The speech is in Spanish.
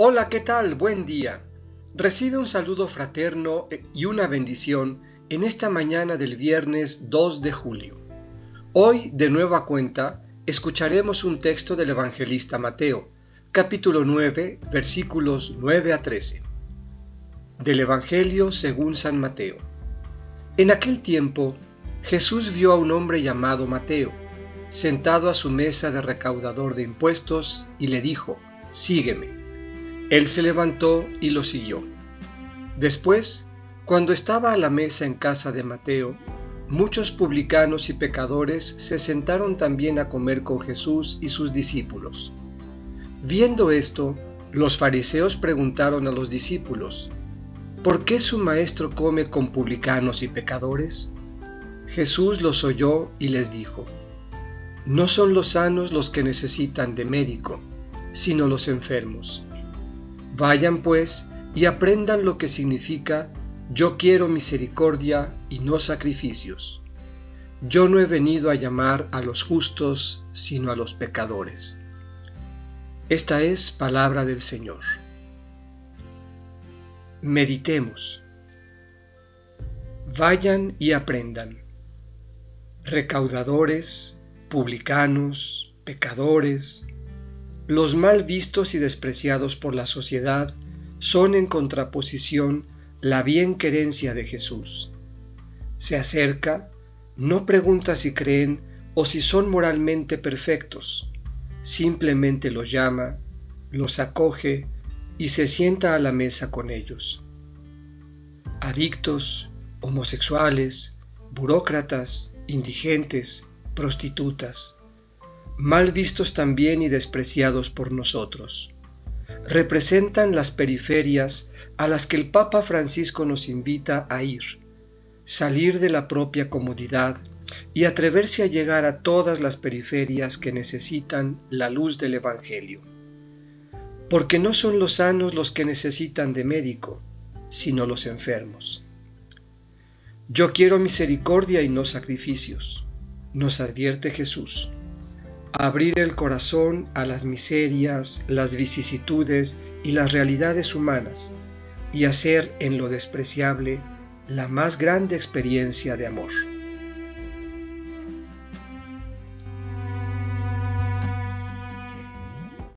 Hola, ¿qué tal? Buen día. Recibe un saludo fraterno y una bendición en esta mañana del viernes 2 de julio. Hoy, de nueva cuenta, escucharemos un texto del evangelista Mateo, capítulo 9, versículos 9 a 13. Del Evangelio según San Mateo. En aquel tiempo, Jesús vio a un hombre llamado Mateo, sentado a su mesa de recaudador de impuestos, y le dijo, Sígueme. Él se levantó y lo siguió. Después, cuando estaba a la mesa en casa de Mateo, muchos publicanos y pecadores se sentaron también a comer con Jesús y sus discípulos. Viendo esto, los fariseos preguntaron a los discípulos, ¿por qué su maestro come con publicanos y pecadores? Jesús los oyó y les dijo, No son los sanos los que necesitan de médico, sino los enfermos. Vayan pues y aprendan lo que significa yo quiero misericordia y no sacrificios. Yo no he venido a llamar a los justos, sino a los pecadores. Esta es palabra del Señor. Meditemos. Vayan y aprendan. Recaudadores, publicanos, pecadores, los mal vistos y despreciados por la sociedad son en contraposición la bien querencia de Jesús. Se acerca, no pregunta si creen o si son moralmente perfectos, simplemente los llama, los acoge y se sienta a la mesa con ellos. Adictos, homosexuales, burócratas, indigentes, prostitutas, mal vistos también y despreciados por nosotros. Representan las periferias a las que el Papa Francisco nos invita a ir, salir de la propia comodidad y atreverse a llegar a todas las periferias que necesitan la luz del Evangelio. Porque no son los sanos los que necesitan de médico, sino los enfermos. Yo quiero misericordia y no sacrificios, nos advierte Jesús abrir el corazón a las miserias, las vicisitudes y las realidades humanas y hacer en lo despreciable la más grande experiencia de amor.